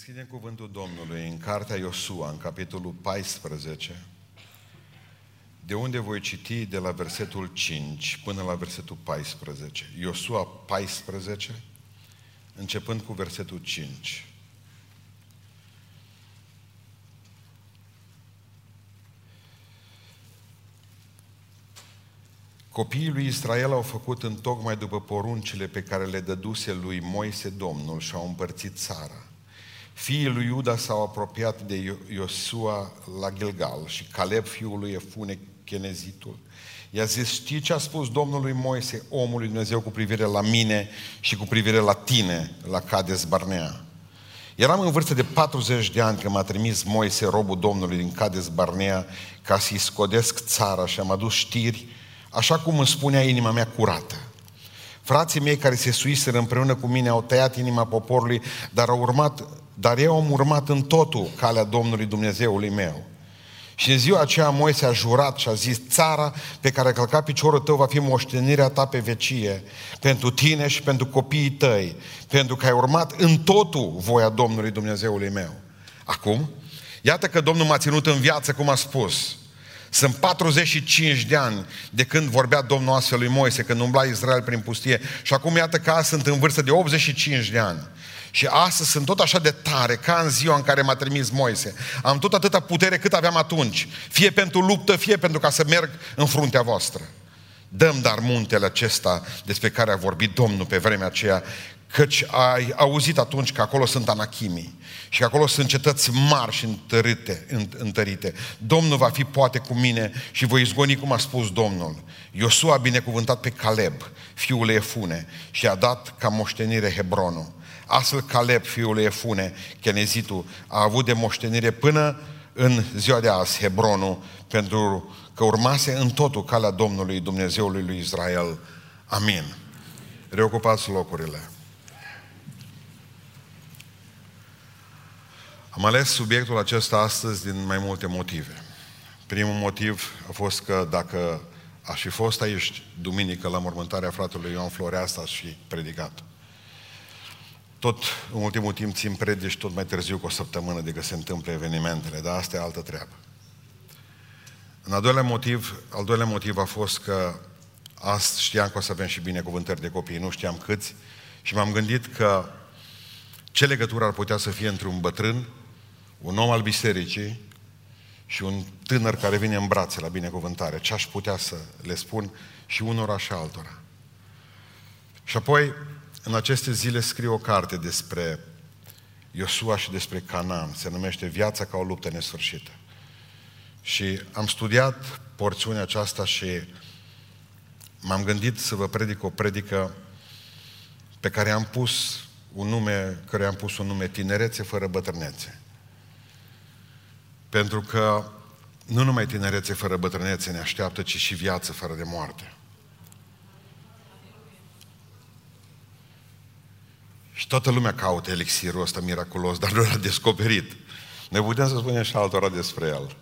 Deschidem cuvântul Domnului în cartea Iosua, în capitolul 14, de unde voi citi de la versetul 5 până la versetul 14. Iosua 14, începând cu versetul 5. Copiii lui Israel au făcut în tocmai după poruncile pe care le dăduse lui Moise Domnul și au împărțit țara. Fiii lui Iuda s-au apropiat de Iosua la Gilgal și Caleb, fiul lui Efune, Chenezitul. I-a zis, știi ce a spus Domnului Moise, omului Dumnezeu, cu privire la mine și cu privire la tine, la Cades Barnea? Eram în vârstă de 40 de ani când m-a trimis Moise, robul Domnului din Cades Barnea, ca să-i scodesc țara și am adus știri, așa cum îmi spunea inima mea curată. Frații mei care se suiseră împreună cu mine au tăiat inima poporului, dar au urmat dar eu am urmat în totul calea Domnului Dumnezeului meu. Și în ziua aceea Moise a jurat și a zis, țara pe care a călcat piciorul tău va fi moștenirea ta pe vecie, pentru tine și pentru copiii tăi, pentru că ai urmat în totul voia Domnului Dumnezeului meu. Acum, iată că Domnul m-a ținut în viață, cum a spus. Sunt 45 de ani de când vorbea Domnul astfel lui Moise, când umbla Israel prin pustie. Și acum iată că sunt în vârstă de 85 de ani. Și astăzi sunt tot așa de tare ca în ziua în care m-a trimis Moise. Am tot atâta putere cât aveam atunci. Fie pentru luptă, fie pentru ca să merg în fruntea voastră. Dăm dar muntele acesta despre care a vorbit Domnul pe vremea aceea, căci ai auzit atunci că acolo sunt anachimii și că acolo sunt cetăți mari și întărite, întărite. Domnul va fi poate cu mine și voi izgoni cum a spus Domnul. Iosua a binecuvântat pe Caleb, fiul Efune, și a dat ca moștenire Hebronul. Astfel Caleb, fiul lui Efune, Kenezitu, a avut de moștenire până în ziua de azi Hebronul, pentru că urmase în totul calea Domnului Dumnezeului lui Israel. Amin. Reocupați locurile. Am ales subiectul acesta astăzi din mai multe motive. Primul motiv a fost că dacă aș fi fost aici duminică la mormântarea fratelui Ioan Floreasta și predicat. Tot în ultimul timp țin predici tot mai târziu cu o săptămână de că se întâmplă evenimentele, dar asta e altă treabă. În al doilea motiv, al doilea motiv a fost că azi știam că o să avem și binecuvântări de copii, nu știam câți, și m-am gândit că ce legătură ar putea să fie între un bătrân, un om al bisericii și un tânăr care vine în brațe la binecuvântare. Ce aș putea să le spun și unora și altora. Și apoi în aceste zile scriu o carte despre Iosua și despre Canaan. Se numește Viața ca o luptă nesfârșită. Și am studiat porțiunea aceasta și m-am gândit să vă predic o predică pe care am pus un nume, care am pus un nume tinerețe fără bătrânețe. Pentru că nu numai tinerețe fără bătrânețe ne așteaptă, ci și viață fără de moarte. Și toată lumea caută elixirul ăsta miraculos, dar nu l-a descoperit. Ne putem să spunem și altora despre el.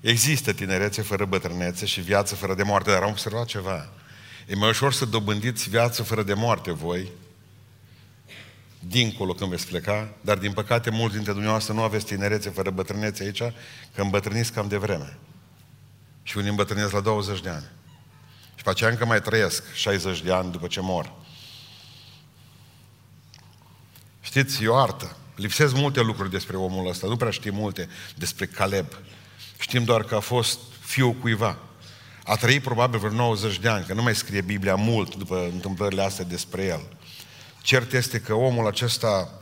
Există tinerețe fără bătrânețe și viață fără de moarte, dar am observat ceva. E mai ușor să dobândiți viață fără de moarte voi, dincolo când veți pleca, dar din păcate mulți dintre dumneavoastră nu aveți tinerețe fără bătrânețe aici, că îmbătrâniți cam de vreme. Și unii îmbătrânesc la 20 de ani. Și pe aceea încă mai trăiesc 60 de ani după ce mor. Știți, e o artă. Lipsesc multe lucruri despre omul ăsta, nu prea știm multe despre Caleb. Știm doar că a fost fiul cuiva. A trăit probabil vreo 90 de ani, că nu mai scrie Biblia mult după întâmplările astea despre el. Cert este că omul acesta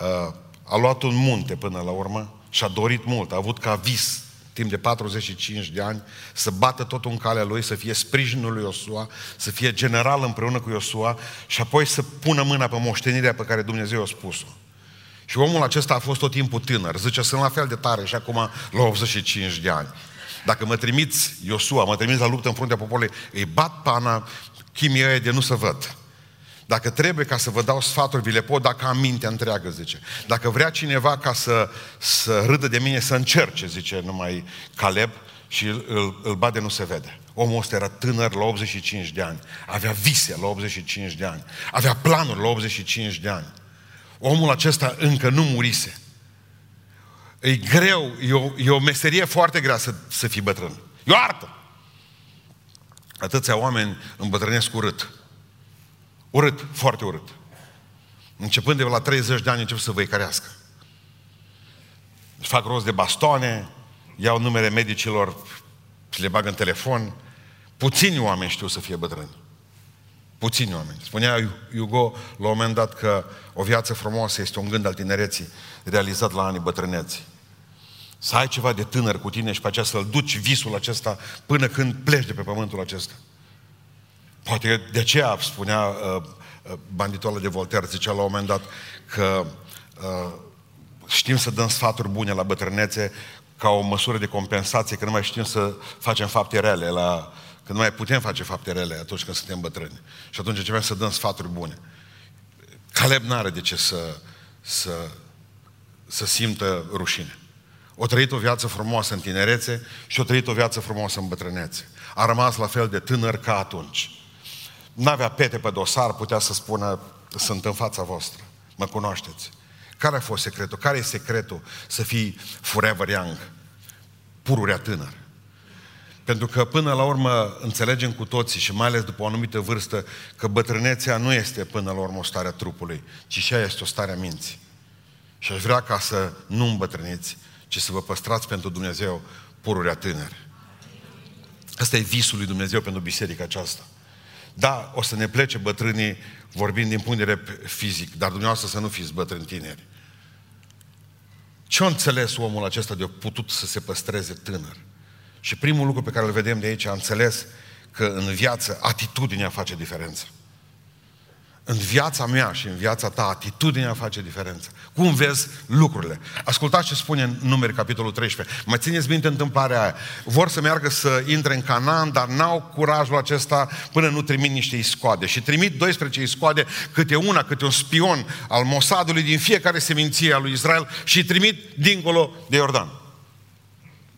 uh, a luat un munte până la urmă și a dorit mult, a avut ca vis timp de 45 de ani, să bată totul în calea lui, să fie sprijinul lui Iosua, să fie general împreună cu Iosua și apoi să pună mâna pe moștenirea pe care Dumnezeu a spus-o. Și omul acesta a fost tot timpul tânăr. Zice, sunt la fel de tare și acum la 85 de ani. Dacă mă trimiți, Iosua, mă trimiți la luptă în fruntea poporului, îi bat pana, chimia de nu să văd. Dacă trebuie ca să vă dau sfaturi, vi le pot dacă am mintea întreagă, zice. Dacă vrea cineva ca să, să râdă de mine, să încerce, zice numai Caleb, și îl, îl bade nu se vede. Omul ăsta era tânăr la 85 de ani. Avea vise la 85 de ani. Avea planuri la 85 de ani. Omul acesta încă nu murise. E greu, e o, e o meserie foarte grea să, să fii bătrân. E o artă. Atâția oameni îmbătrânesc urât. Urât, foarte urât. Începând de la 30 de ani încep să văicărească. Fac rost de bastoane, iau numere medicilor și le bag în telefon. Puțini oameni știu să fie bătrâni. Puțini oameni. Spunea Hugo la un moment dat că o viață frumoasă este un gând al tinereții realizat la anii bătrâneții. Să ai ceva de tânăr cu tine și pe aceea să-l duci visul acesta până când pleci de pe pământul acesta. Poate de aceea spunea uh, uh banditul de Voltaire, zicea la un moment dat că uh, știm să dăm sfaturi bune la bătrânețe ca o măsură de compensație, că nu mai știm să facem fapte rele, la, că nu mai putem face fapte rele atunci când suntem bătrâni. Și atunci începem să dăm sfaturi bune. Caleb n-are de ce să, să, să simtă rușine. O trăit o viață frumoasă în tinerețe și o trăit o viață frumoasă în bătrânețe. A rămas la fel de tânăr ca atunci. N-avea pete pe dosar, putea să spună, sunt în fața voastră, mă cunoașteți. Care a fost secretul? Care e secretul să fii forever young? Pururea tânăr. Pentru că până la urmă înțelegem cu toții și mai ales după o anumită vârstă că bătrânețea nu este până la urmă o stare a trupului, ci și ea este o stare a minții. Și aș vrea ca să nu îmbătrâniți, ci să vă păstrați pentru Dumnezeu pururea tânăr. Asta e visul lui Dumnezeu pentru biserica aceasta. Da, o să ne plece bătrânii vorbind din punct de vedere fizic, dar dumneavoastră să nu fiți bătrâni tineri. Ce a înțeles omul acesta de a putut să se păstreze tânăr? Și primul lucru pe care îl vedem de aici, a înțeles că în viață atitudinea face diferență. În viața mea și în viața ta, atitudinea face diferență. Cum vezi lucrurile? Ascultați ce spune în numeri capitolul 13. Mai țineți minte întâmplarea aia. Vor să meargă să intre în Canaan, dar n-au curajul acesta până nu trimit niște iscoade. Și trimit 12 iscoade, câte una, câte un spion al Mossadului din fiecare seminție a lui Israel și trimit dincolo de Iordan.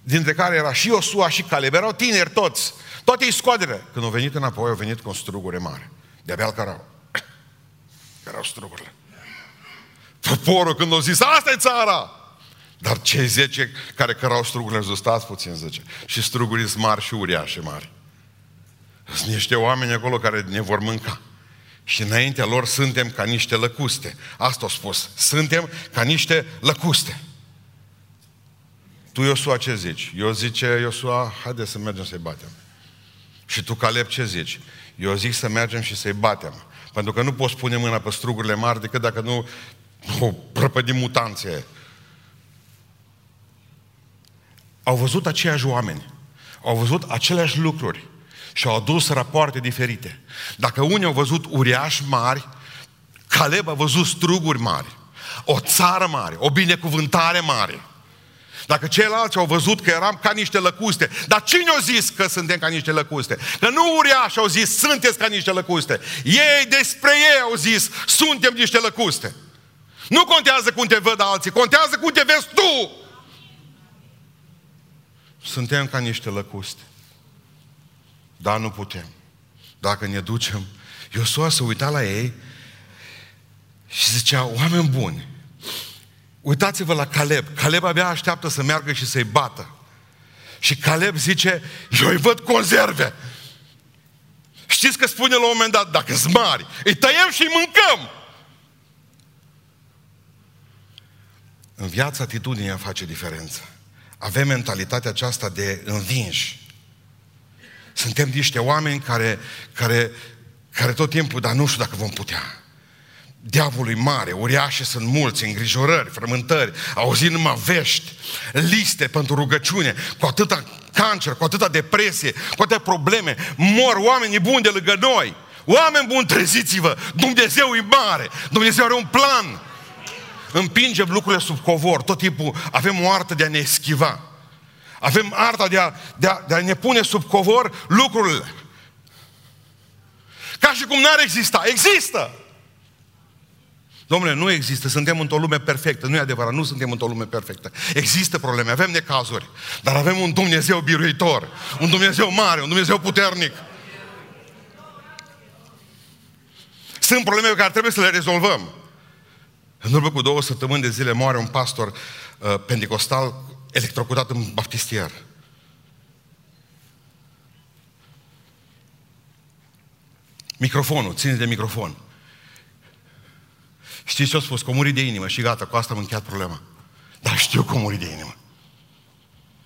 Dintre care era și Iosua și Caleb. Erau tineri toți. Toate iscoadele. Când au venit înapoi, au venit cu un strugure mare. De-abia al cărau erau strugurile. Poporul când au zis, asta e țara! Dar cei zece care cărau strugurile, zic, stați puțin, zice. Și strugurii sunt mari și uriașe mari. Sunt niște oameni acolo care ne vor mânca. Și înaintea lor suntem ca niște lăcuste. Asta au spus. Suntem ca niște lăcuste. Tu, Iosua, ce zici? Eu zice, Iosua, haide să mergem să-i batem. Și tu, Caleb, ce zici? Eu zic să mergem și să-i batem. Pentru că nu poți pune mâna pe strugurile mari decât dacă nu o prăpădim mutanție. Au văzut aceiași oameni. Au văzut aceleași lucruri. Și au adus rapoarte diferite. Dacă unii au văzut uriași mari, Caleb a văzut struguri mari. O țară mare, o binecuvântare mare. Dacă ceilalți au văzut că eram ca niște lăcuste, dar cine au zis că suntem ca niște lăcuste? Că nu uriași au zis, sunteți ca niște lăcuste. Ei despre ei au zis, suntem niște lăcuste. Nu contează cum te văd alții, contează cum te vezi tu. Suntem ca niște lăcuste. Dar nu putem. Dacă ne ducem, Iosua să uita la ei și zicea, oameni buni, Uitați-vă la Caleb. Caleb abia așteaptă să meargă și să-i bată. Și Caleb zice, eu îi văd conserve. Știți că spune la un moment dat, dacă sunt mari, îi tăiem și îi mâncăm. În viața atitudinea face diferență. Avem mentalitatea aceasta de învinși. Suntem niște oameni care, care, care tot timpul, dar nu știu dacă vom putea diavolului mare, uriașe sunt mulți, îngrijorări, frământări, auzind numai vești, liste pentru rugăciune, cu atâta cancer, cu atâta depresie, cu atâtea probleme, mor oamenii buni de lângă noi. Oameni buni, treziți-vă! Dumnezeu e mare! Dumnezeu are un plan! Împingem lucrurile sub covor. Tot timpul avem o artă de a ne eschiva. Avem arta de a, de a, de a ne pune sub covor lucrurile. Ca și cum n-ar exista. Există! Domnule, nu există, suntem într-o lume perfectă. Nu e adevărat, nu suntem într-o lume perfectă. Există probleme, avem necazuri, dar avem un Dumnezeu biruitor, un Dumnezeu mare, un Dumnezeu puternic. Sunt probleme pe care trebuie să le rezolvăm. În urmă cu două săptămâni de zile moare un pastor uh, pentecostal electrocutat în baptistier. Microfonul, ține de microfon. Știți ce a spus? Că muri de inimă și gata, cu asta am încheiat problema. Dar știu că muri de inimă.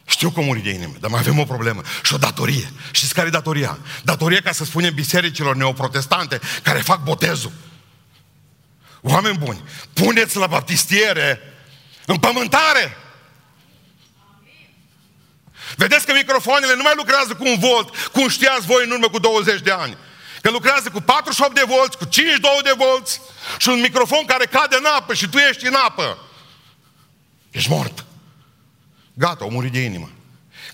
Știu că muri de inimă, dar mai avem o problemă și o datorie. Știți care e datoria? Datoria ca să spunem bisericilor neoprotestante care fac botezul. Oameni buni, puneți la baptistiere în pământare. Vedeți că microfoanele nu mai lucrează cu un volt, cum știați voi în urmă cu 20 de ani. Că lucrează cu 48 de volți, cu 52 de volți și un microfon care cade în apă și tu ești în apă. Ești mort. Gata, o muri de inimă.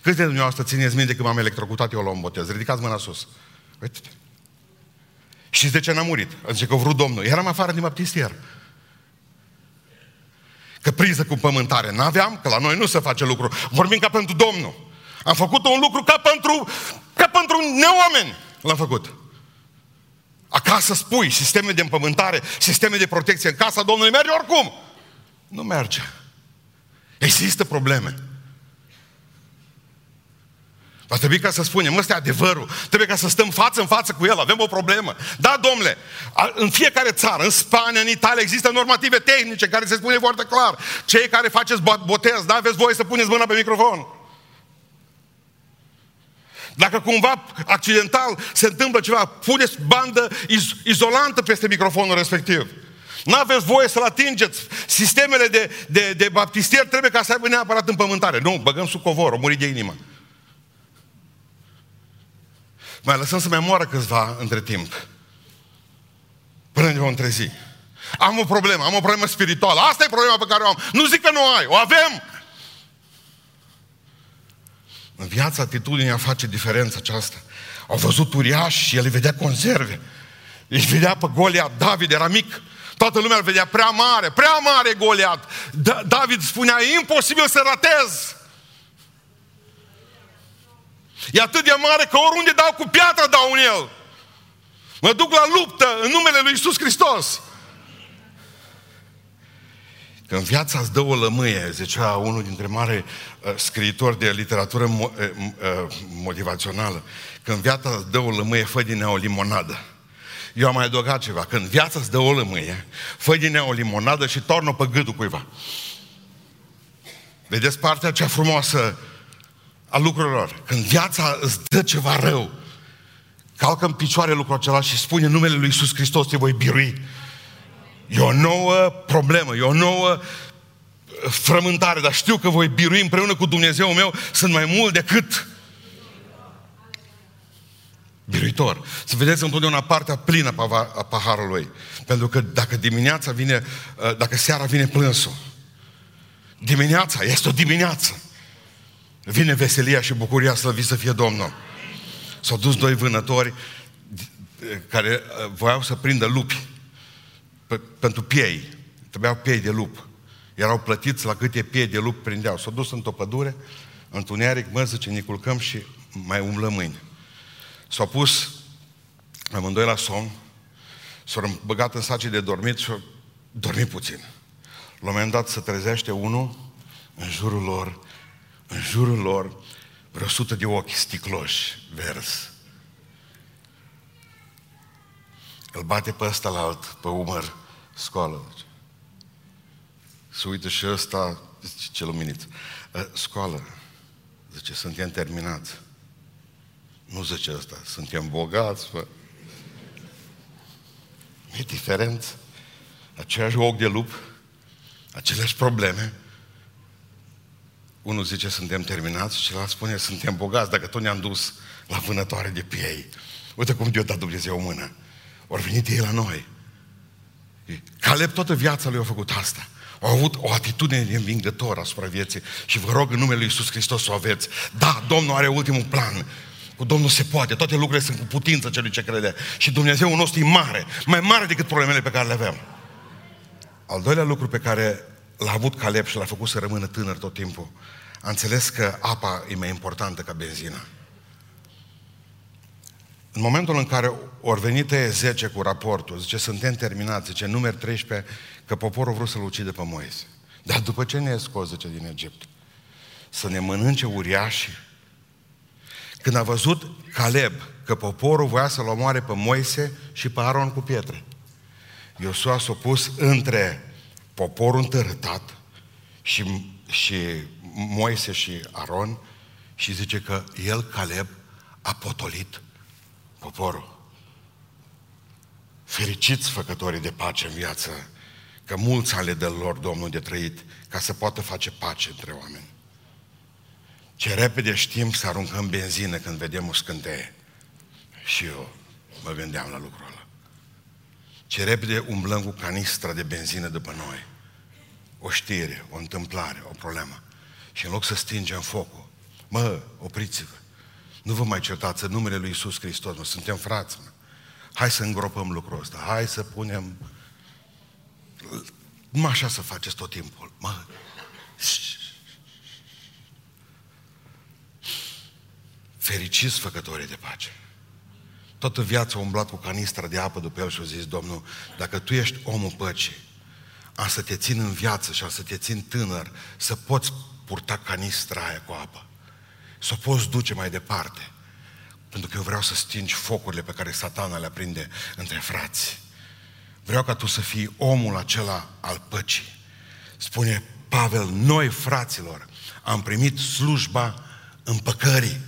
Câți de dumneavoastră țineți minte că m-am electrocutat eu la un botez? Ridicați mâna sus. Uite-te. Știți de ce n-am murit? Zice că vrut Domnul. Eram afară din baptistier. Că priză cu pământare n-aveam, că la noi nu se face lucru. Vorbim ca pentru Domnul. Am făcut un lucru ca pentru, ca pentru neoameni. L-am făcut. Acasă spui, sisteme de împământare, sisteme de protecție în casa Domnului merge oricum. Nu merge. Există probleme. Va trebui ca să spunem, ăsta e adevărul. Trebuie ca să stăm față în față cu el, avem o problemă. Da, domnule, în fiecare țară, în Spania, în Italia, există normative tehnice care se spune foarte clar. Cei care faceți botez, da, aveți voie să puneți mâna pe microfon. Dacă cumva accidental se întâmplă ceva, puneți bandă iz- izolantă peste microfonul respectiv. Nu aveți voie să-l atingeți. Sistemele de, de, de baptistier trebuie ca să aibă neapărat împământare. Nu, băgăm sub covor, o muri de inimă. Mai lăsăm să mai moară câțiva între timp. Până ne vom trezi. Am o problemă, am o problemă spirituală. Asta e problema pe care o am. Nu zic că nu ai, o avem. În viața atitudinea face diferența aceasta. Au văzut uriași și el îi vedea conserve. Îi vedea pe Goliat, David era mic. Toată lumea îl vedea prea mare, prea mare Goliat. Da- David spunea, e imposibil să ratez. E atât de mare că oriunde dau cu piatră dau în el. Mă duc la luptă în numele lui Isus Hristos. Că în viața îți dă o lămâie, zicea unul dintre mari uh, scriitori de literatură mo- uh, uh, motivațională, că în viața îți dă o lămâie, fă din ea o limonadă. Eu am mai adăugat ceva. Când viața îți dă o lămâie, fă din ea o limonadă și tornă pe gâtul cuiva. Vedeți partea cea frumoasă a lucrurilor. Când viața îți dă ceva rău, calcă în picioare lucrul acela și spune numele lui Iisus Hristos, te voi birui. E o nouă problemă, e o nouă uh, frământare, dar știu că voi birui împreună cu Dumnezeu meu, sunt mai mult decât biruitor. Să vedeți întotdeauna partea plină a paharului. Pentru că dacă dimineața vine, uh, dacă seara vine plânsul, dimineața este o dimineață. Vine veselia și bucuria să să fie Domnul. S-au dus doi vânători care uh, voiau să prindă lupi pentru piei. Trebuiau piei de lup. Erau plătiți la câte piei de lup prindeau. S-au dus într-o pădure, întuneric, mă zice, ne culcăm și mai umblăm mâine. S-au pus amândoi la somn, s-au băgat în saci de dormit și au dormit puțin. La un moment dat se trezește unul în jurul lor, în jurul lor vreo sută de ochi sticloși, vers. Îl bate pe ăsta la alt, pe umăr, scoală. Se uită și ăsta, zice, ce luminit. Scoală. Zice, suntem terminați. Nu zice ăsta, suntem bogați, fă. E diferent. Aceeași ochi de lup, aceleași probleme. Unul zice, suntem terminați, și celălalt spune, suntem bogați, dacă tot ne-am dus la vânătoare de piei. Uite cum de-o dat Dumnezeu o mână. Ori venit ei la noi. Caleb toată viața lui a făcut asta. Au avut o atitudine de învingător asupra vieții și vă rog în numele Lui Iisus Hristos să o aveți. Da, Domnul are ultimul plan. Cu Domnul se poate. Toate lucrurile sunt cu putință celui ce crede. Și Dumnezeu nostru e mare. Mai mare decât problemele pe care le avem. Al doilea lucru pe care l-a avut Caleb și l-a făcut să rămână tânăr tot timpul, a înțeles că apa e mai importantă ca benzina. În momentul în care ori venit e 10 cu raportul, zice, suntem terminați, zice, număr 13, că poporul vrut să-l ucide pe Moise. Dar după ce ne-a scos, zice, din Egipt, să ne mănânce uriașii. Când a văzut Caleb că poporul voia să-l omoare pe Moise și pe Aron cu pietre, Iosua s-a pus între poporul întărătat și, și Moise și Aron și zice că el, Caleb, a potolit poporul. Fericiți făcătorii de pace în viață, că mulți ale de lor Domnul de trăit, ca să poată face pace între oameni. Ce repede știm să aruncăm benzină când vedem o scânteie. Și eu mă gândeam la lucrul ăla. Ce repede umblăm cu canistra de benzină după noi. O știre, o întâmplare, o problemă. Și în loc să stingem focul, mă, opriți-vă. Nu vă mai certați în numele Lui Iisus Hristos, mă, suntem frați, mă. Hai să îngropăm lucrul ăsta, hai să punem... Nu așa să faceți tot timpul, mă. Fericiți făcătorii de pace. Toată viața a umblat cu canistra de apă după el și a zis, Domnul, dacă Tu ești omul păcii, am să te țin în viață și am să te țin tânăr, să poți purta canistra aia cu apă. Să o poți duce mai departe. Pentru că eu vreau să stingi focurile pe care satana le aprinde între frați. Vreau ca tu să fii omul acela al păcii. Spune Pavel, noi fraților am primit slujba împăcării.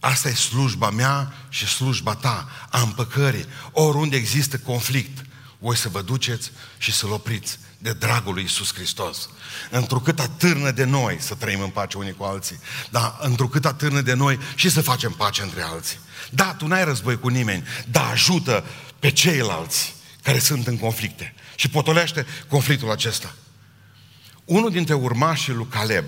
Asta e slujba mea și slujba ta, a împăcării. Oriunde există conflict, voi să vă duceți și să-L opriți de dragul lui Iisus Hristos. Întrucât atârnă de noi să trăim în pace unii cu alții, dar întrucât atârnă de noi și să facem pace între alții. Da, tu n-ai război cu nimeni, dar ajută pe ceilalți care sunt în conflicte și potolește conflictul acesta. Unul dintre urmașii lui Caleb,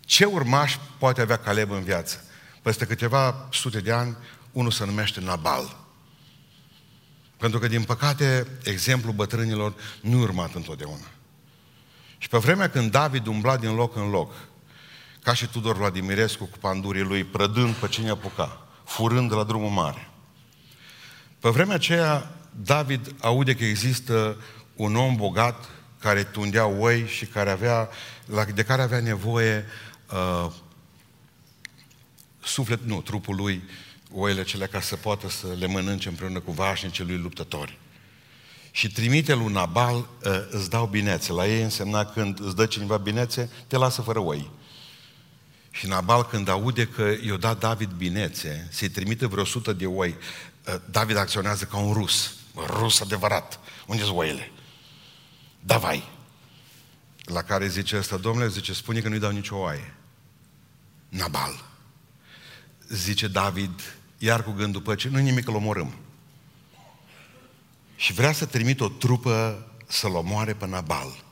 ce urmaș poate avea Caleb în viață? Peste câteva sute de ani, unul se numește Nabal. Pentru că, din păcate, exemplul bătrânilor nu urmat întotdeauna. Și pe vremea când David umbla din loc în loc, ca și Tudor Vladimirescu cu pandurii lui, prădând pe cine apuca, furând de la drumul mare. Pe vremea aceea, David aude că există un om bogat care tundea oi și care avea, de care avea nevoie uh, suflet, nu, trupul lui, oile cele ca să poată să le mănânce împreună cu vașnicii lui luptători. Și trimite lui Nabal, ă, îți dau binețe. La ei însemna când îți dă cineva binețe, te lasă fără oi. Și Nabal când aude că i-a dat David binețe, se trimite vreo sută de oi, ă, David acționează ca un rus. Rus adevărat. unde sunt oile? Davai. La care zice ăsta, domnule, zice, spune că nu-i dau nicio oaie. Nabal. Zice David, iar cu gândul păcii, nu nimic, îl omorâm. Și vrea să trimit o trupă să-l omoare pe Nabal.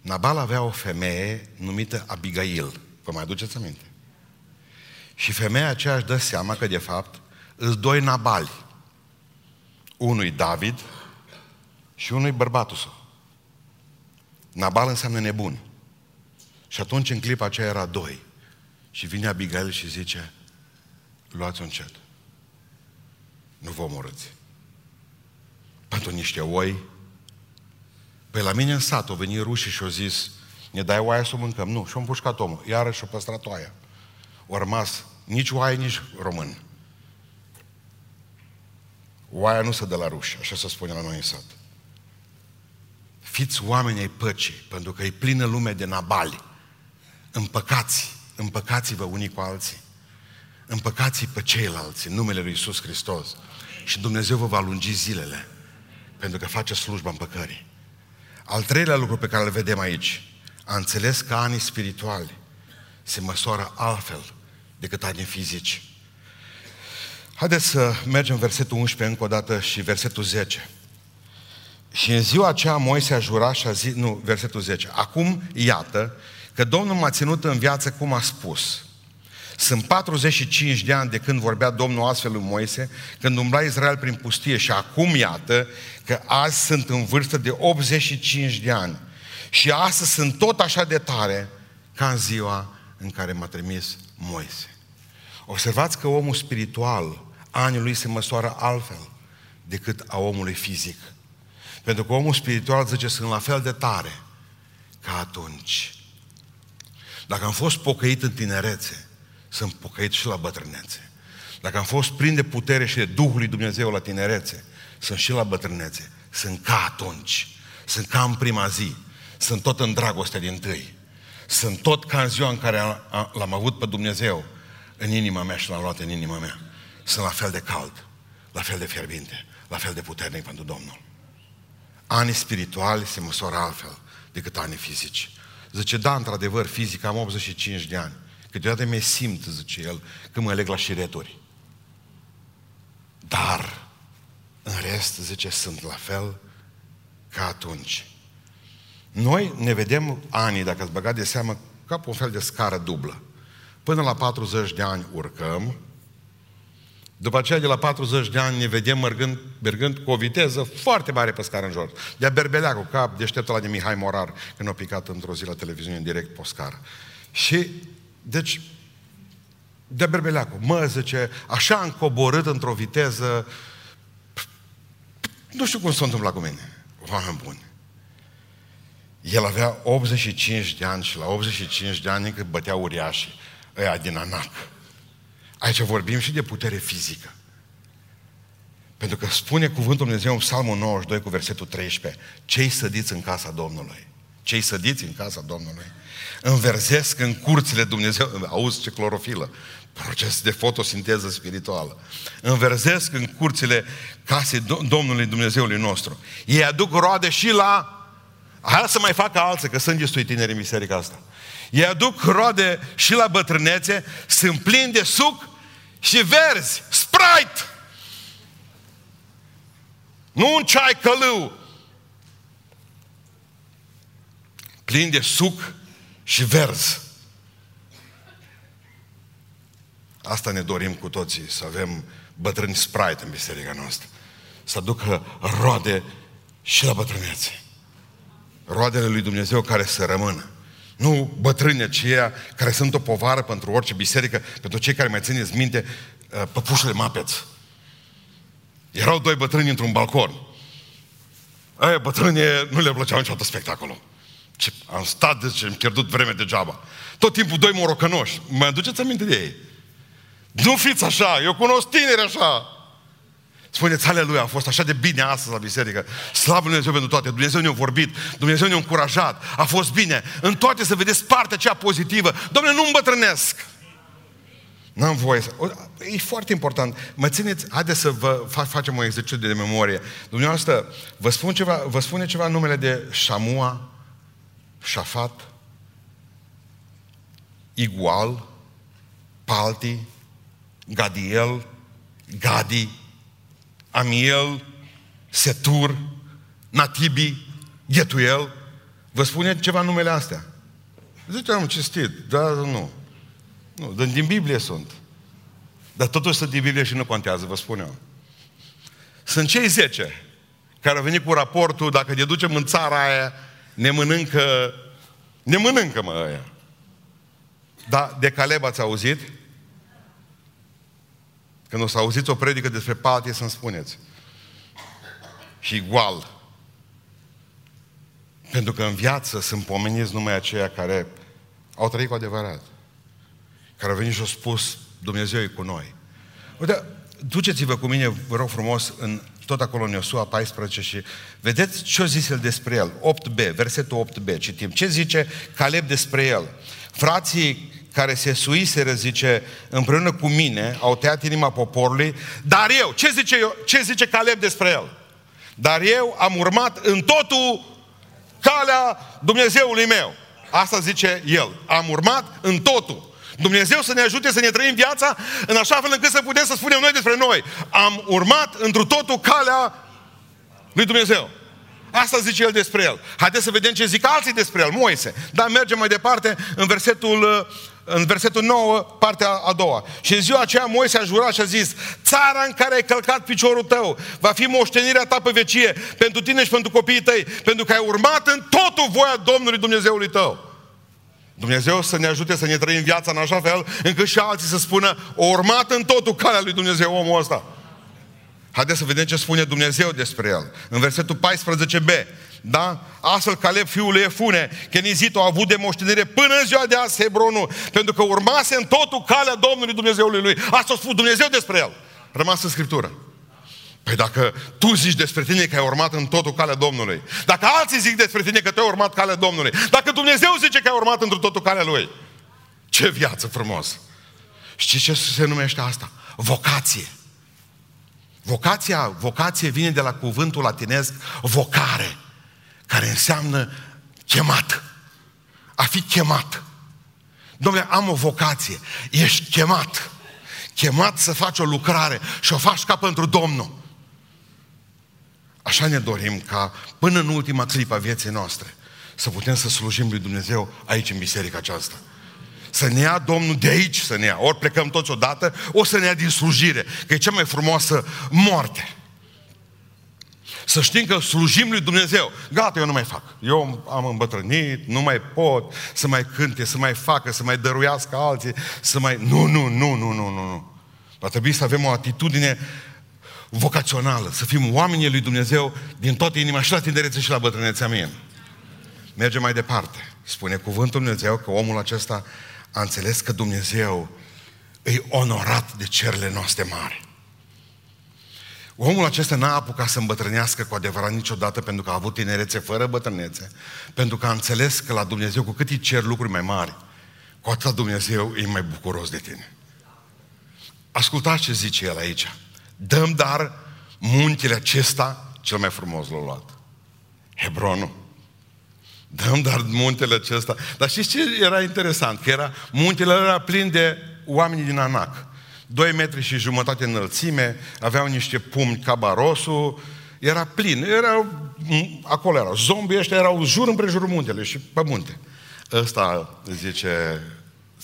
Nabal avea o femeie numită Abigail. Vă mai aduceți aminte? Și femeia aceea își dă seama că, de fapt, îți doi Nabali. Unul David și unul bărbatul său. Nabal înseamnă nebun. Și atunci, în clipa aceea, era doi. Și vine Abigail și zice, luați un încet. Nu vă omorâți. Pentru niște oi. Păi la mine în sat au venit rușii și au zis, ne dai oaia să o mâncăm. Nu, și-au împușcat omul. Iarăși și-au păstrat oaia. O rămas nici oaie, nici român. Oaia nu se dă la ruși, așa se spune la noi în sat. Fiți oameni ai păcii, pentru că e plină lume de nabali. Împăcați, împăcați-vă unii cu alții împăcați pe ceilalți în numele Lui Iisus Hristos și Dumnezeu vă va lungi zilele pentru că face slujba împăcării. Al treilea lucru pe care îl vedem aici, a înțeles că anii spirituali se măsoară altfel decât anii fizici. Haideți să mergem versetul 11 încă o dată și versetul 10. Și în ziua aceea Moise a jurat și a zis, nu, versetul 10. Acum, iată, că Domnul m-a ținut în viață cum a spus. Sunt 45 de ani de când vorbea Domnul astfel lui Moise, când umbla Israel prin pustie și acum iată că azi sunt în vârstă de 85 de ani. Și astăzi sunt tot așa de tare ca în ziua în care m-a trimis Moise. Observați că omul spiritual Anii lui se măsoară altfel decât a omului fizic. Pentru că omul spiritual zice, sunt la fel de tare ca atunci. Dacă am fost pocăit în tinerețe, sunt pocăit și la bătrânețe. Dacă am fost plin de putere și de Duhul lui Dumnezeu la tinerețe, sunt și la bătrânețe. Sunt ca atunci. Sunt ca în prima zi. Sunt tot în dragoste din tâi. Sunt tot ca în ziua în care l-am avut pe Dumnezeu în inima mea și l-am luat în inima mea. Sunt la fel de cald, la fel de fierbinte, la fel de puternic pentru Domnul. Anii spirituali se măsoară altfel decât anii fizici. Zice, da, într-adevăr, fizic am 85 de ani. Câteodată mi simt, zice el, că mă leg la șireturi. Dar, în rest, zice, sunt la fel ca atunci. Noi ne vedem anii, dacă ați băgat de seamă, ca pe un fel de scară dublă. Până la 40 de ani urcăm, după aceea, de la 40 de ani, ne vedem mergând, mergând cu o viteză foarte mare pe scară în jos. De-a berbeleacul, ca deșteptul la de Mihai Morar, când a picat într-o zi la televiziune în direct pe o scară. Și, deci, de berbeleacul, mă, zice, așa am coborât într-o viteză, nu știu cum s-a întâmplat cu mine, oameni buni. El avea 85 de ani și la 85 de ani încă bătea uriașii, ăia din anac. Aici vorbim și de putere fizică. Pentru că spune cuvântul Dumnezeu în Psalmul 92 cu versetul 13, cei sădiți în casa Domnului, cei sădiți în casa Domnului, înverzesc în curțile Dumnezeu, auzi ce clorofilă, proces de fotosinteză spirituală, înverzesc în curțile casei Domnului Dumnezeului nostru. Ei aduc roade și la... Hai să mai facă alții, că sunt destui tineri în biserica asta. Ei aduc roade și la bătrânețe, sunt plini de suc și verzi, Sprite! Nu un ceai călău. Plin de suc și verzi. Asta ne dorim cu toții, să avem bătrâni Sprite în biserica noastră. Să aducă roade și la bătrânețe. Roadele lui Dumnezeu care să rămână. Nu bătrâni aceia care sunt o povară pentru orice biserică, pentru cei care mai țineți minte, uh, păpușele mapeț. Erau doi bătrâni într-un balcon. Aia bătrâni nu le plăcea niciodată spectacolul. Ce, am stat, de ce am pierdut vreme degeaba. Tot timpul doi morocănoși. Mă aduceți aminte de ei? Nu fiți așa, eu cunosc tineri așa. Spuneți, lui a fost așa de bine astăzi la biserică. Slavă Dumnezeu pentru toate. Dumnezeu ne-a vorbit, Dumnezeu ne-a încurajat, a fost bine. În toate să vedeți partea cea pozitivă. Domnule, nu îmbătrânesc. N-am voie să... E foarte important. Mă țineți, haideți să vă facem o exercițiu de memorie. Dumneavoastră, vă, spun ceva, vă spune ceva numele de Shamua, Shafat, Igual, Palti, Gadiel, Gadi, Amiel, Setur, Natibi, Ghetuel. Vă spune ceva numele astea? Zice, am citit, dar nu. Nu, din Biblie sunt. Dar totuși sunt din Biblie și nu contează, vă spun eu. Sunt cei zece care au venit cu raportul, dacă ne ducem în țara aia, ne mănâncă, ne mănâncă mă aia. Da, de Caleb ați auzit? Când o să auziți o predică despre patie, să-mi spuneți. Și igual. Pentru că în viață sunt pomeniți numai aceia care au trăit cu adevărat. Care au venit și au spus, Dumnezeu e cu noi. Uite, duceți-vă cu mine, vă rog frumos, în, tot acolo în Iosua 14 și vedeți ce a zis el despre el. 8b, versetul 8b, citim. Ce zice Caleb despre el? Frații care se suiseră, zice, împreună cu mine, au tăiat inima poporului, dar eu, ce zice, eu, ce zice Caleb despre el? Dar eu am urmat în totul calea Dumnezeului meu. Asta zice el. Am urmat în totul. Dumnezeu să ne ajute să ne trăim viața în așa fel încât să putem să spunem noi despre noi. Am urmat într totul calea lui Dumnezeu. Asta zice el despre el. Haideți să vedem ce zic alții despre el, Moise. Dar mergem mai departe în versetul în versetul 9, partea a doua. Și în ziua aceea Moise a jurat și a zis, țara în care ai călcat piciorul tău va fi moștenirea ta pe vecie pentru tine și pentru copiii tăi, pentru că ai urmat în totul voia Domnului Dumnezeului tău. Dumnezeu să ne ajute să ne trăim viața în așa fel încât și alții să spună o urmat în totul calea lui Dumnezeu omul ăsta. Haideți să vedem ce spune Dumnezeu despre el. În versetul 14b. Da? Astfel Caleb, fiul lui Efune, Kenizit, a avut de moștenire până în ziua de azi Hebronul, pentru că urmase în totul calea Domnului Dumnezeului lui. Asta a spus Dumnezeu despre el. Rămas în Scriptură. Păi dacă tu zici despre tine că ai urmat în totul calea Domnului, dacă alții zic despre tine că tu ai urmat calea Domnului, dacă Dumnezeu zice că ai urmat într totul calea Lui, ce viață frumos! Știi ce se numește asta? Vocație. Vocația, vocație vine de la cuvântul latinesc vocare, care înseamnă chemat. A fi chemat. Domnule, am o vocație. Ești chemat. Chemat să faci o lucrare și o faci ca pentru Domnul. Așa ne dorim ca până în ultima clipă a vieții noastre să putem să slujim lui Dumnezeu aici în biserica aceasta. Să ne ia Domnul de aici, să ne ia. Ori plecăm toți odată, o să ne ia din slujire, că e cea mai frumoasă moarte. Să știm că slujim lui Dumnezeu. Gata, eu nu mai fac. Eu am îmbătrânit, nu mai pot să mai cânte, să mai facă, să mai dăruiască alții, să mai... Nu, nu, nu, nu, nu, nu, nu. Va trebui să avem o atitudine vocațională, să fim oamenii lui Dumnezeu din toată inima și la tinerețe și la bătrânețea mie. Mergem mai departe. Spune cuvântul Dumnezeu că omul acesta a înțeles că Dumnezeu îi onorat de cerile noastre mari. Omul acesta n-a apucat să îmbătrânească cu adevărat niciodată pentru că a avut tinerețe fără bătrânețe, pentru că a înțeles că la Dumnezeu cu cât îi cer lucruri mai mari, cu atât Dumnezeu e mai bucuros de tine. Ascultați ce zice el aici. Dăm dar muntele acesta, cel mai frumos l-a luat. Hebronul. Dăm dar muntele acesta. Dar știți ce era interesant? Că era, muntele era plin de oameni din Anac. Doi metri și jumătate înălțime, aveau niște pumni ca barosul, era plin, era, acolo erau, zombii ăștia erau jur împrejurul muntele și pe munte. Ăsta zice,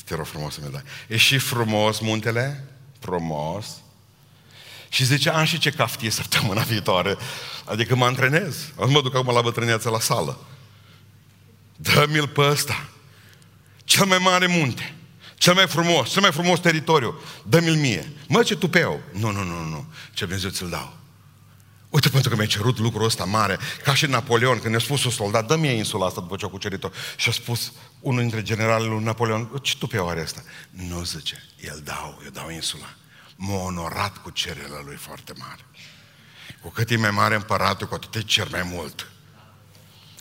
te rog frumos să mi dai. E și frumos muntele? Frumos. Și zice, am și ce caftie săptămâna viitoare. Adică mă antrenez. Nu mă duc acum la bătrâneață la sală. Dă-mi-l pe ăsta. Cel mai mare munte. Cel mai frumos, cel mai frumos teritoriu. Dă-mi-l mie. Mă, ce tupeu. Nu, nu, nu, nu. Ce Dumnezeu ți-l dau. Uite, pentru că mi-ai cerut lucrul ăsta mare, ca și Napoleon, când i-a spus un soldat, dă-mi insula asta după ce a cucerit-o. Și a spus unul dintre generalele lui Napoleon, ce tupeu are asta? Nu, zice, el dau, eu dau insula m-a onorat cu cererea lui foarte mare. Cu cât e mai mare împăratul, cu atât îi cer mai mult.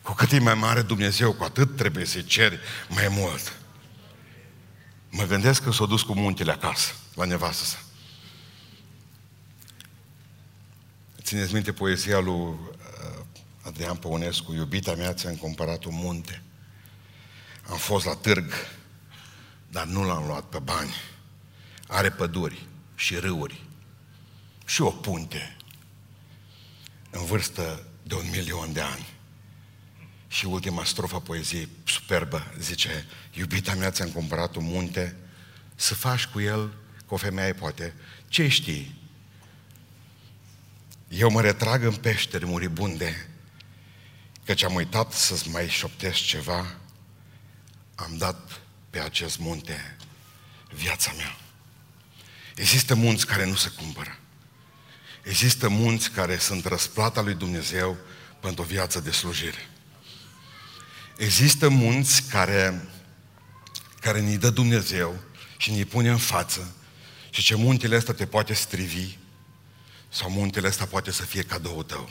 Cu cât e mai mare Dumnezeu, cu atât trebuie să-i ceri mai mult. Mă gândesc că s-a dus cu muntele acasă, la nevastă sa. Țineți minte poezia lui uh, Adrian Păunescu, iubita mea ți-am cumpărat un munte. Am fost la târg, dar nu l-am luat pe bani. Are păduri, și râuri și o punte în vârstă de un milion de ani. Și ultima strofa poeziei superbă zice, iubita mea ți-am cumpărat un munte, să faci cu el, cu o femeie poate, ce știi? Eu mă retrag în peșteri muribunde, căci am uitat să-ți mai șoptesc ceva, am dat pe acest munte viața mea. Există munți care nu se cumpără. Există munți care sunt răsplata lui Dumnezeu pentru o viață de slujire. Există munți care, care ne dă Dumnezeu și ne pune în față și ce muntele ăsta te poate strivi sau muntele ăsta poate să fie cadou tău.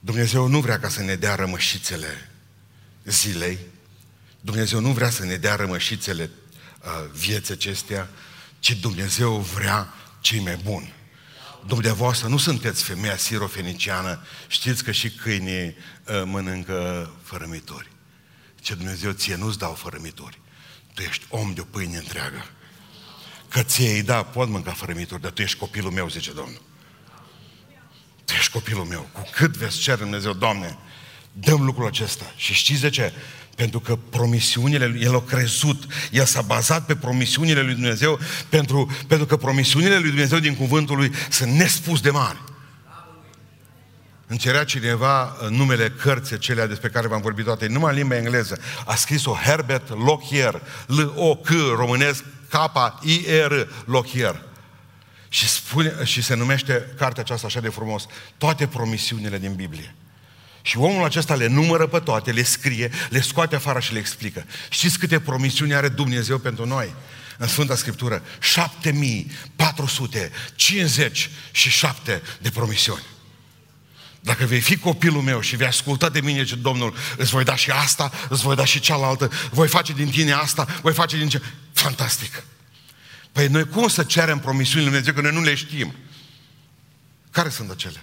Dumnezeu nu vrea ca să ne dea rămășițele zilei. Dumnezeu nu vrea să ne dea rămășițele uh, vieții acestea, ci Dumnezeu vrea cei mai buni. Dumneavoastră nu sunteți femeia sirofeniciană, știți că și câinii uh, mănâncă fărămitori. Ce Dumnezeu ție nu-ți dau fărămitori. Tu ești om de o pâine întreagă. Că ție da, pot mânca fărămitori, dar tu ești copilul meu, zice Domnul. Tu ești copilul meu. Cu cât veți cere Dumnezeu, Doamne, dăm lucrul acesta. Și știți de ce? Pentru că promisiunile lui, el a crezut, el s-a bazat pe promisiunile lui Dumnezeu, pentru, pentru că promisiunile lui Dumnezeu din cuvântul lui sunt nespus de mari. cerea cineva uh, numele cărții acelea despre care v-am vorbit toate, numai în limba engleză. A scris-o Herbert Lockyer, L-O-C, românesc, K-I-R, Lockyer. Și, spune, și se numește cartea aceasta așa de frumos, toate promisiunile din Biblie. Și omul acesta le numără pe toate, le scrie, le scoate afară și le explică. Știți câte promisiuni are Dumnezeu pentru noi? În Sfânta Scriptură, 7457 de promisiuni. Dacă vei fi copilul meu și vei asculta de mine ce Domnul, îți voi da și asta, îți voi da și cealaltă, voi face din tine asta, voi face din ce... Fantastic! Păi noi cum să cerem promisiunile Lui Dumnezeu că noi nu le știm? Care sunt acele?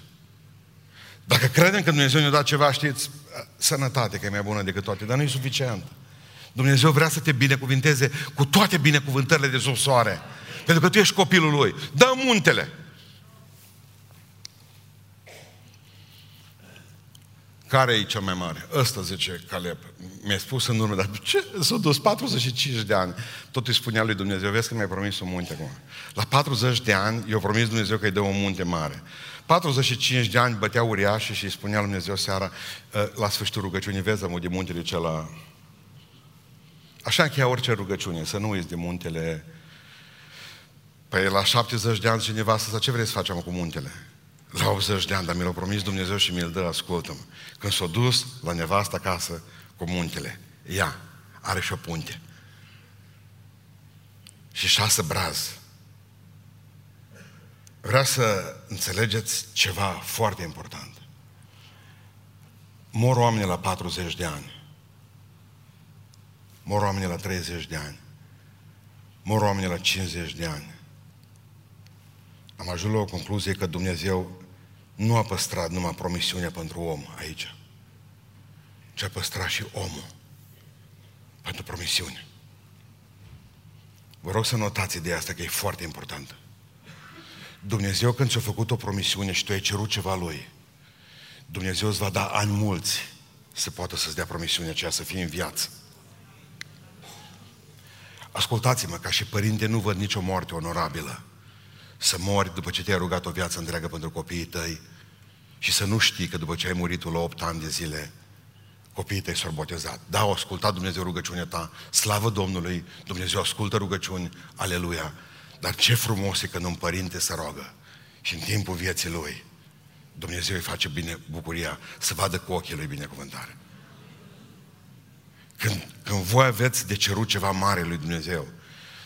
Dacă credem că Dumnezeu ne-a dat ceva, știți, sănătate că e mai bună decât toate, dar nu e suficient. Dumnezeu vrea să te binecuvinteze cu toate binecuvântările de sub soare. Pentru că tu ești copilul Lui. Dă muntele! Care e cel mai mare? Ăsta, zice Caleb. Mi-a spus în urmă, dar ce? S-a dus 45 de ani. Tot îi spunea lui Dumnezeu, vezi că mi-ai promis un munte acum. La 40 de ani, i-a promis Dumnezeu că îi dă un munte mare. 45 de ani bătea uriașii și îi spunea lui Dumnezeu seara, ă, la sfârșitul rugăciunii, vezi de muntele acela. Așa încheia orice rugăciune, să nu uiți de muntele. Păi la 70 de ani cineva să ce vrei să facem cu muntele? La 80 de ani, dar mi l-a promis Dumnezeu și mi-l dă, ascultă -mă. Când s-a dus la nevasta acasă cu muntele, ea are și o punte. Și șase brazi. Vreau să înțelegeți ceva foarte important. Mor oamenii la 40 de ani. Mor oamenii la 30 de ani. Mor oamenii la 50 de ani. Am ajuns la o concluzie că Dumnezeu nu a păstrat numai promisiunea pentru om aici, ci a păstrat și omul pentru promisiune. Vă rog să notați ideea asta că e foarte importantă. Dumnezeu când ți-a făcut o promisiune și tu ai cerut ceva lui, Dumnezeu îți va da ani mulți să poată să-ți dea promisiunea aceea, să fie în viață. Ascultați-mă, ca și părinte nu văd nicio moarte onorabilă. Să mori după ce te-ai rugat o viață întreagă pentru copiii tăi și să nu știi că după ce ai murit la 8 ani de zile, copiii tăi s-au botezat. Da, au ascultat Dumnezeu rugăciunea ta, slavă Domnului, Dumnezeu ascultă rugăciuni, aleluia. Dar ce frumos e când un părinte se roagă și în timpul vieții lui Dumnezeu îi face bine bucuria să vadă cu ochii lui binecuvântare. Când, când voi aveți de cerut ceva mare lui Dumnezeu,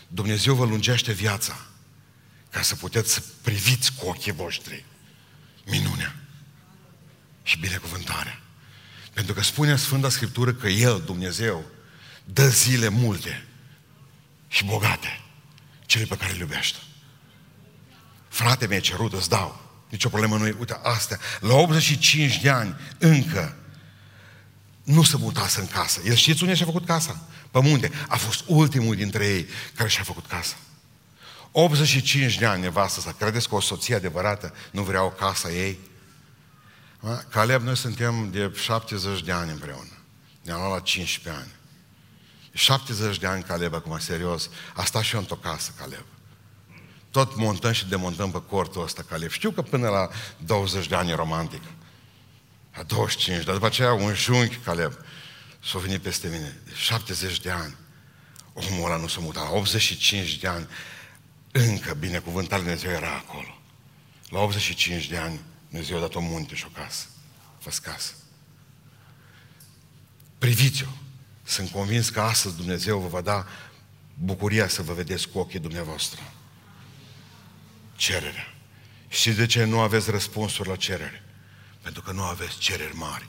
Dumnezeu vă lungește viața ca să puteți să priviți cu ochii voștri minunea și binecuvântarea. Pentru că spune Sfânta Scriptură că El, Dumnezeu, dă zile multe și bogate celui pe care îl iubește. Frate mi-a cerut, îți dau. Nici o problemă nu e. Uite, astea, la 85 de ani, încă, nu se mutase în casă. El știți unde și-a făcut casa? Pe munte. A fost ultimul dintre ei care și-a făcut casa. 85 de ani nevastă sa. Credeți că o soție adevărată nu vrea o casă ei? Caleb, noi suntem de 70 de ani împreună. Ne-am luat la 15 ani. 70 de ani Caleb acum, serios. A stat și eu într-o casă, Caleb. Tot montăm și demontăm pe cortul ăsta, Caleb. Știu că până la 20 de ani e romantic. La 25, dar după aceea un junghi, Caleb, s-a venit peste mine. De 70 de ani. Omul ăla nu s-a mutat. La 85 de ani, încă binecuvântat Dumnezeu era acolo. La 85 de ani, Dumnezeu a dat o munte și o casă. fă casă. Priviți-o. Sunt convins că astăzi Dumnezeu vă va da bucuria să vă vedeți cu ochii dumneavoastră. Cererea. Și de ce nu aveți răspunsuri la cerere? Pentru că nu aveți cereri mari.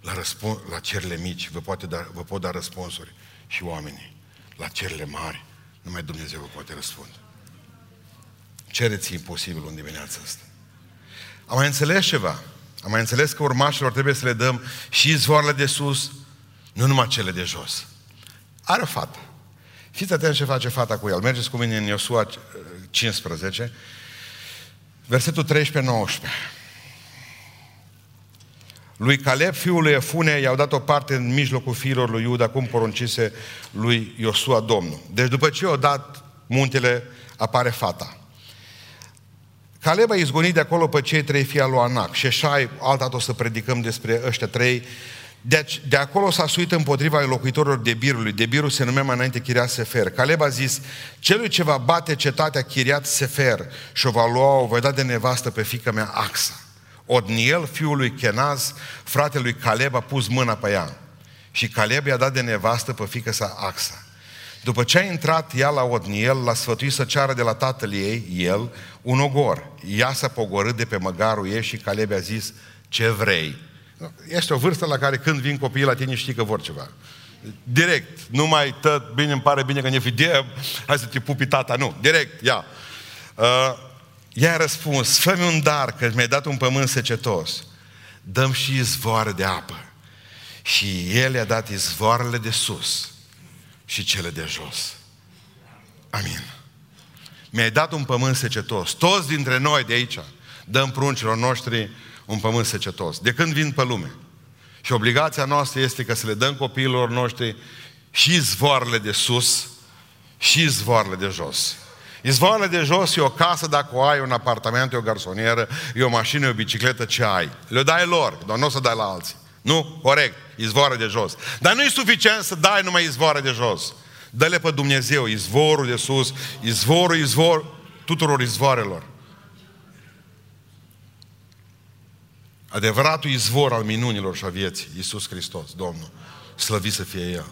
La, răspun- la cererile mici vă, poate da, vă pot da răspunsuri și oamenii. La cererile mari, numai Dumnezeu vă poate răspunde. Cereți imposibil în dimineața asta. Am mai înțeles ceva. Am mai înțeles că urmașilor trebuie să le dăm și izvoarele de sus, nu numai cele de jos. Are o fată. Fiți atenți ce face fata cu el. Mergeți cu mine în Iosua 15, versetul 13-19. Lui Caleb, fiul lui Efune, i-au dat o parte în mijlocul fiilor lui Iuda, cum poruncise lui Iosua Domnul. Deci după ce i-au dat muntele, apare fata. Caleb a izgonit de acolo pe cei trei fii al lui Anac. Șeșai, alta o să predicăm despre ăștia trei. Deci, de acolo s-a suit împotriva locuitorilor Debirului. Debirul se numea mai înainte Chiriat Sefer. Caleb a zis, celui ce va bate cetatea Chiriat Sefer și o va lua, o voi da de nevastă pe fica mea Axa. Odniel, fiul lui Kenaz, fratelui Caleb, a pus mâna pe ea. Și Caleb i-a dat de nevastă pe fică sa Axa. După ce a intrat ea la Odniel, l-a sfătuit să ceară de la tatăl ei, el, un ogor. Ea s-a pogorât de pe măgarul ei și Caleb a zis, ce vrei? Este o vârstă la care când vin copiii la tine știi că vor ceva. Direct, nu mai tot, bine, îmi pare bine că ne fide, hai să te pupi tata, nu, direct, ia. Uh, ea a răspuns, fă un dar, că mi-ai dat un pământ secetos. Dăm și izvoare de apă. Și el i-a dat izvoarele de sus și cele de jos. Amin. Mi-ai dat un pământ secetos. Toți dintre noi de aici dăm pruncilor noștri un pământ secetos. De când vin pe lume. Și obligația noastră este că să le dăm copiilor noștri și zvoarele de sus și zvoarele de jos. Izvoarele de jos e o casă dacă o ai, un apartament, e o garsonieră, e o mașină, e o bicicletă, ce ai. Le dai lor, dar nu o să dai la alții. Nu? Corect. Izvoare de jos. Dar nu e suficient să dai numai izvoare de jos. Dă-le pe Dumnezeu, izvorul de sus, izvorul, izvor, tuturor izvoarelor. Adevăratul izvor al minunilor și a vieții, Iisus Hristos, Domnul. Slăvit să fie El.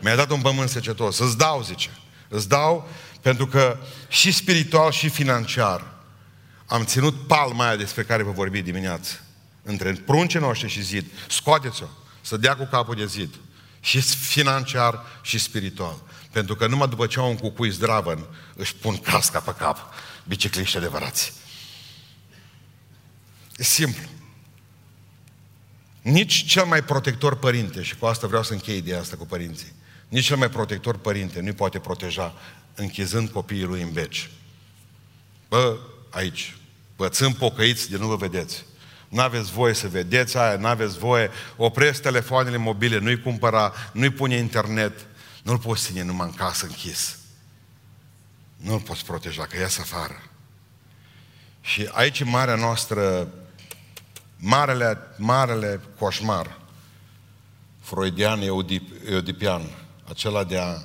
Mi-a dat un pământ secetos. Îți dau, zice. Îți dau pentru că și spiritual și financiar am ținut palma aia despre care vă vorbi dimineață. Între pruncii noștri și zid. Scoateți-o. Să dea cu capul de zid. Și financiar și spiritual. Pentru că numai după ce au un cucui zdravăn, își pun casca pe cap bicicliști adevărați. E simplu. Nici cel mai protector părinte, și cu asta vreau să închei ideea asta cu părinții, nici cel mai protector părinte nu poate proteja închizând copiii lui în beci. Bă, aici, vă țin pocăiți de nu vă vedeți. Nu aveți voie să vedeți aia, nu aveți voie, opresc telefoanele mobile, nu-i cumpăra, nu-i pune internet, nu-l poți ține numai în casă închis. Nu-l poți proteja, că iasă afară. Și aici e marea noastră, marele, marele coșmar freudian eudipian, acela de a,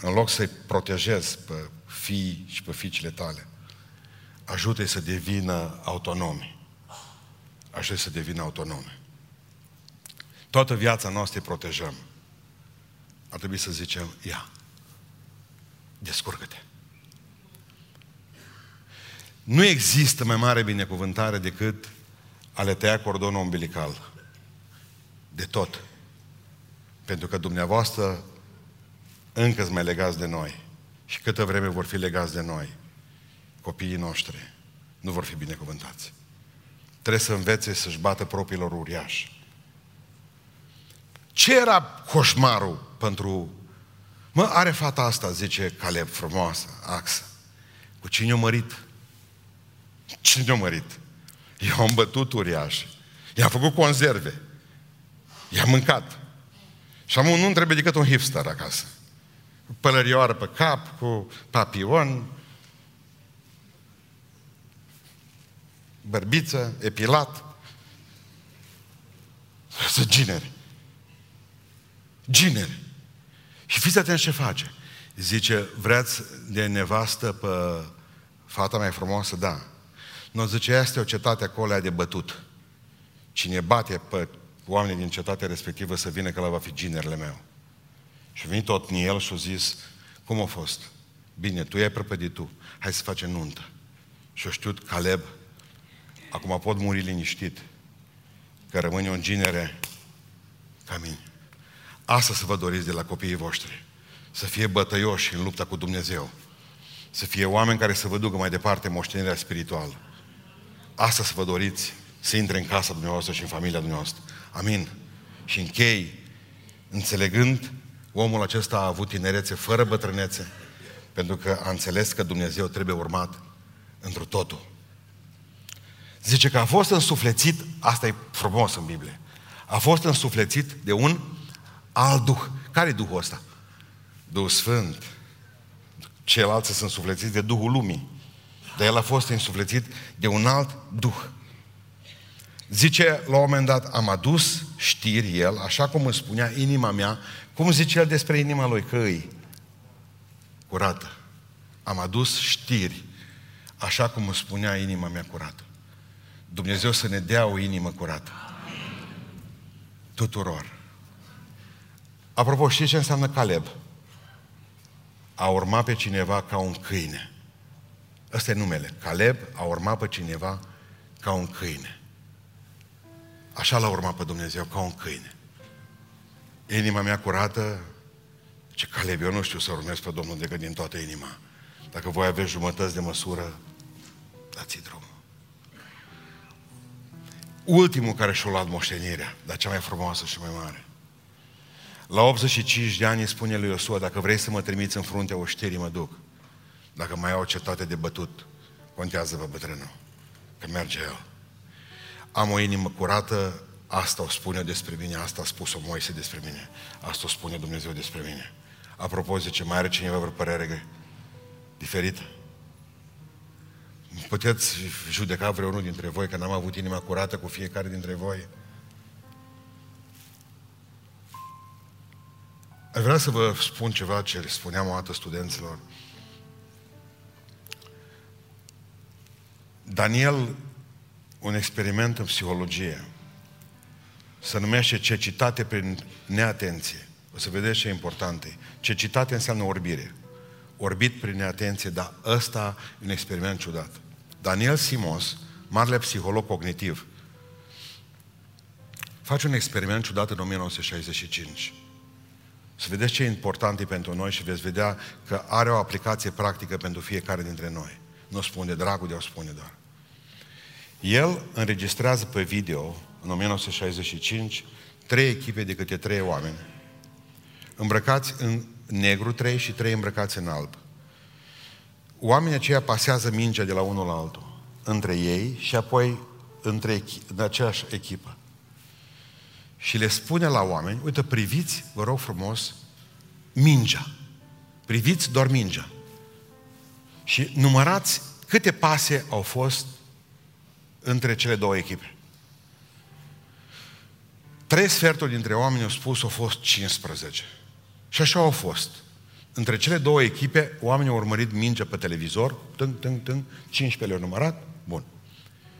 în loc să-i protejezi pe fii și pe fiicele tale, ajută-i să devină autonomi. Ajută-i să devină autonomi. Toată viața noastră îi protejăm. Ar trebui să zicem, ia, descurcă-te. Nu există mai mare binecuvântare decât a le tăia cordonul umbilical. De tot. Pentru că dumneavoastră încă sunt mai legați de noi. Și câtă vreme vor fi legați de noi, copiii noștri nu vor fi binecuvântați. Trebuie să învețe să-și bată propriilor uriași. Ce era coșmarul pentru... Mă, are fata asta, zice Caleb, frumoasă, axă. Cu cine o mărit? Cine o mărit? Eu am bătut uriași. I-am făcut conserve. I-am mâncat. Și am un, nu trebuie decât un hipster acasă. Cu pălărioară pe cap, cu papion, bărbiță, epilat. Să gineri. Gineri. Și fiți atenți ce face. Zice, vreți de nevastă pe fata mai frumoasă? Da. Nu zice, este o cetate acolo de bătut. Cine bate pe oamenii din cetatea respectivă să vină că la va fi ginerele meu. Și a venit tot în el și a zis, cum a fost? Bine, tu i-ai prăpădit tu, hai să facem nuntă. Și a știut Caleb, acum pot muri liniștit, că rămâne o ginere ca mine. Asta să vă doriți de la copiii voștri. Să fie bătăioși în lupta cu Dumnezeu. Să fie oameni care să vă ducă mai departe moștenirea spirituală. Asta să vă doriți să intre în casa dumneavoastră și în familia dumneavoastră. Amin. Și închei înțelegând omul acesta a avut tinerețe fără bătrânețe, pentru că a înțeles că Dumnezeu trebuie urmat într totul. Zice că a fost însuflețit, asta e frumos în Biblie, a fost însuflețit de un alt Duh. Care e Duhul ăsta? Duhul Sfânt. Ceilalți sunt suflețiți de Duhul Lumii. Dar el a fost însuflețit de un alt duh. Zice, la un moment dat, am adus știri el, așa cum îmi spunea inima mea, cum zice el despre inima lui, că îi curată. Am adus știri, așa cum îmi spunea inima mea curată. Dumnezeu să ne dea o inimă curată. Tuturor. Apropo, știți ce înseamnă Caleb? A urma pe cineva ca un câine. Ăsta e numele. Caleb a urmat pe cineva ca un câine. Așa l-a urmat pe Dumnezeu, ca un câine. Inima mea curată, ce Caleb, eu nu știu să urmez pe Domnul decât din toată inima. Dacă voi aveți jumătăți de măsură, dați-i drumul. Ultimul care și-a luat moștenirea, dar cea mai frumoasă și mai mare. La 85 de ani îi spune lui Iosua, dacă vrei să mă trimiți în fruntea oșterii, mă duc. Dacă mai au cetate de bătut, contează pe bătrânul, că merge el. Am o inimă curată, asta o spune despre mine, asta a spus-o Moise despre mine, asta o spune Dumnezeu despre mine. Apropo, zice, mai are cineva vreo părere diferită? Puteți judeca vreunul dintre voi că n-am avut inima curată cu fiecare dintre voi? Aș vrea să vă spun ceva ce le spuneam o dată studenților. Daniel, un experiment în psihologie, se numește cecitate prin neatenție. O să vedeți ce e important. Cecitate înseamnă orbire. Orbit prin neatenție, dar ăsta e un experiment ciudat. Daniel Simos, marele psiholog cognitiv, face un experiment ciudat în 1965. Să vedeți ce e important e pentru noi și veți vedea că are o aplicație practică pentru fiecare dintre noi. Nu spune dragul de o spune doar. El înregistrează pe video, în 1965, trei echipe de câte trei oameni, îmbrăcați în negru trei și trei îmbrăcați în alb. Oamenii aceia pasează mingea de la unul la altul, între ei și apoi între, în aceeași echipă. Și le spune la oameni, uite, priviți, vă rog frumos, mingea. Priviți doar mingea. Și numărați câte pase au fost între cele două echipe. Trei sferturi dintre oameni au spus au fost 15. Și așa au fost. Între cele două echipe, oamenii au urmărit mingea pe televizor, tâng, tâng, tâng, 15 le-au numărat, bun.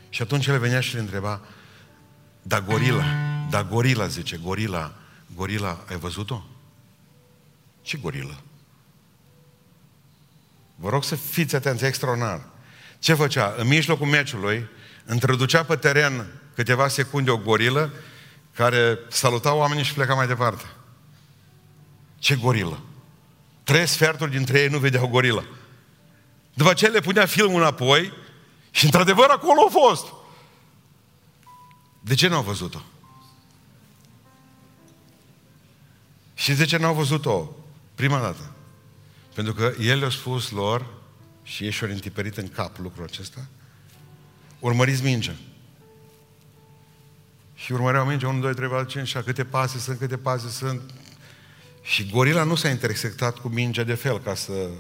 Și atunci el venea și le întreba, da gorila, da gorila, zice, gorila, gorila, ai văzut-o? Ce gorilă? Vă rog să fiți atenți, extraordinar. Ce făcea? În mijlocul meciului, introducea pe teren câteva secunde o gorilă care saluta oamenii și pleca mai departe. Ce gorilă? Trei sferturi dintre ei nu vedeau gorilă. După ce le punea filmul înapoi și într-adevăr acolo a fost. De ce nu au văzut-o? Și de ce nu au văzut-o prima dată? Pentru că el le-a spus lor și ei și-au întiperit în cap lucrul acesta. Urmăriți mingea. Și urmăreau mingea 1, 2, 3, 4, 5, 6, câte pase sunt, câte pase sunt. Și gorila nu s-a intersectat cu mingea de fel ca să...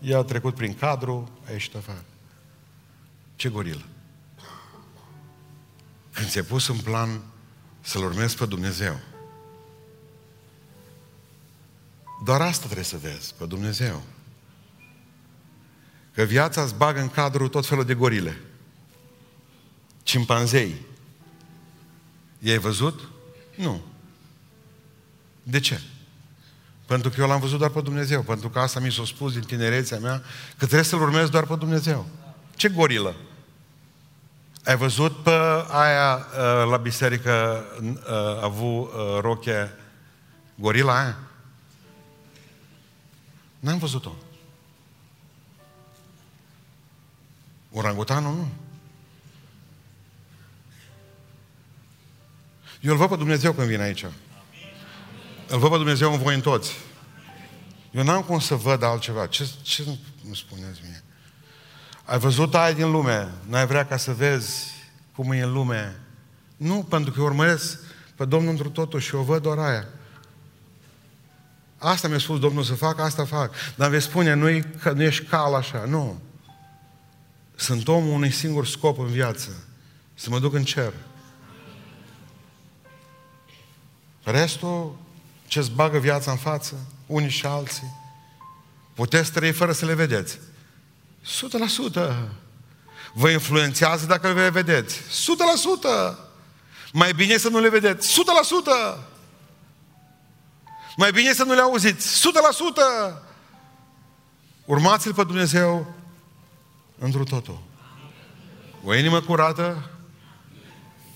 Ea a trecut prin cadru, a ieșit afară. Ce gorilă? Când ți-ai pus în plan să-L urmezi pe Dumnezeu, doar asta trebuie să vezi, pe Dumnezeu. Că viața îți bagă în cadru tot felul de gorile. Cimpanzei. I-ai văzut? Nu. De ce? Pentru că eu l-am văzut doar pe Dumnezeu. Pentru că asta mi s-a spus din tinerețea mea, că trebuie să-L urmez doar pe Dumnezeu. Ce gorilă? Ai văzut pe aia uh, la biserică uh, a avut uh, roche gorila aia? N-am văzut-o. Orangutanul nu. Eu îl văd pe Dumnezeu când vin aici. Îl văd pe Dumnezeu în voi în toți. Eu n-am cum să văd altceva. Ce, ce îmi spuneți mie? Ai văzut aia din lume, n-ai vrea ca să vezi cum e în lume. Nu, pentru că eu urmăresc pe Domnul într totul și o văd doar aia. Asta mi-a spus Domnul să fac, asta fac. Dar veți spune, nu, nu ești cal așa. Nu. Sunt omul unui singur scop în viață. Să mă duc în cer. Restul, ce-ți bagă viața în față, unii și alții, puteți trăi fără să le vedeți. 100%. Vă influențează dacă le vedeți. 100%. Mai bine să nu le vedeți. 100%. Mai bine să nu le auziți. 100%. Urmați-L pe Dumnezeu într totul. O inimă curată,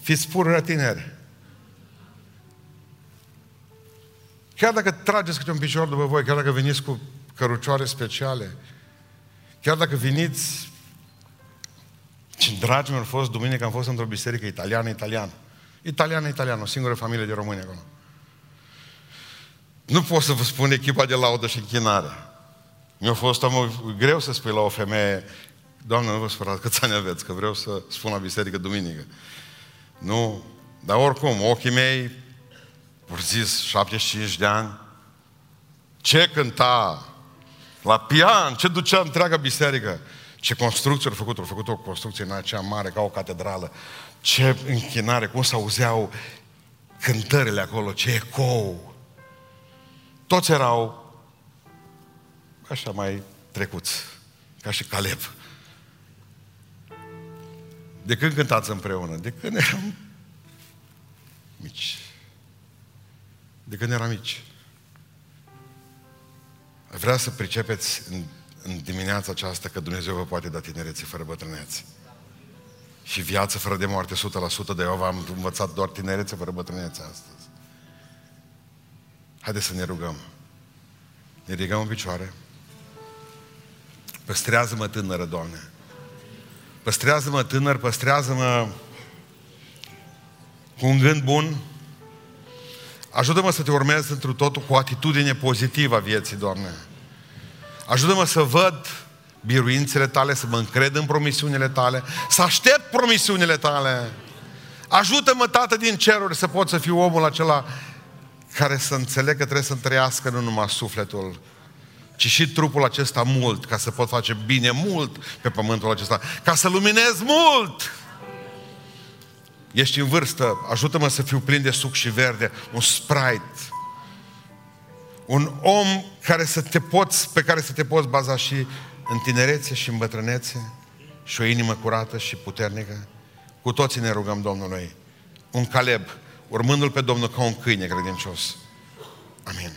fiți pură tineri. Chiar dacă trageți câte un picior după voi, chiar dacă veniți cu cărucioare speciale, chiar dacă veniți ce dragi mi-au fost duminică, am fost într-o biserică italiană-italiană. Italiană-italiană, o singură familie de români acolo. Nu pot să vă spun echipa de laudă și închinare. Mi-a fost am, greu să spui la o femeie, Doamne, nu vă spărați câți ani aveți, că vreau să spun la biserică duminică. Nu, dar oricum, ochii mei, vor zis, 75 de ani, ce cânta la pian, ce ducea întreaga biserică, ce construcție au făcut, au făcut o construcție în aceea mare, ca o catedrală, ce închinare, cum se auzeau cântările acolo, ce ecou. Toți erau așa mai trecuți, ca și Caleb. De când cântați împreună? De când eram mici. De când eram mici. Vreau să pricepeți în, în dimineața aceasta că Dumnezeu vă poate da tinerețe fără bătrânețe. Și viață fără de moarte 100%, de eu v-am învățat doar tinerețe fără bătrânețe astăzi. Haideți să ne rugăm. Ne ridicăm în picioare. Păstrează-mă tânără, Doamne. Păstrează-mă tânăr, păstrează-mă cu un gând bun. Ajută-mă să te urmez într totul cu o atitudine pozitivă a vieții, Doamne. Ajută-mă să văd biruințele tale, să mă încred în promisiunile tale, să aștept promisiunile tale. Ajută-mă, Tată din ceruri, să pot să fiu omul acela care să înțeleg că trebuie să trăiască nu numai sufletul, ci și trupul acesta mult, ca să pot face bine mult pe pământul acesta, ca să luminez mult. Ești în vârstă, ajută-mă să fiu plin de suc și verde, un sprite, un om care să te poți, pe care să te poți baza și în tinerețe și în bătrânețe și o inimă curată și puternică. Cu toții ne rugăm Domnului. Un Caleb, urmându-L pe Domnul ca un câine credincios. Amin.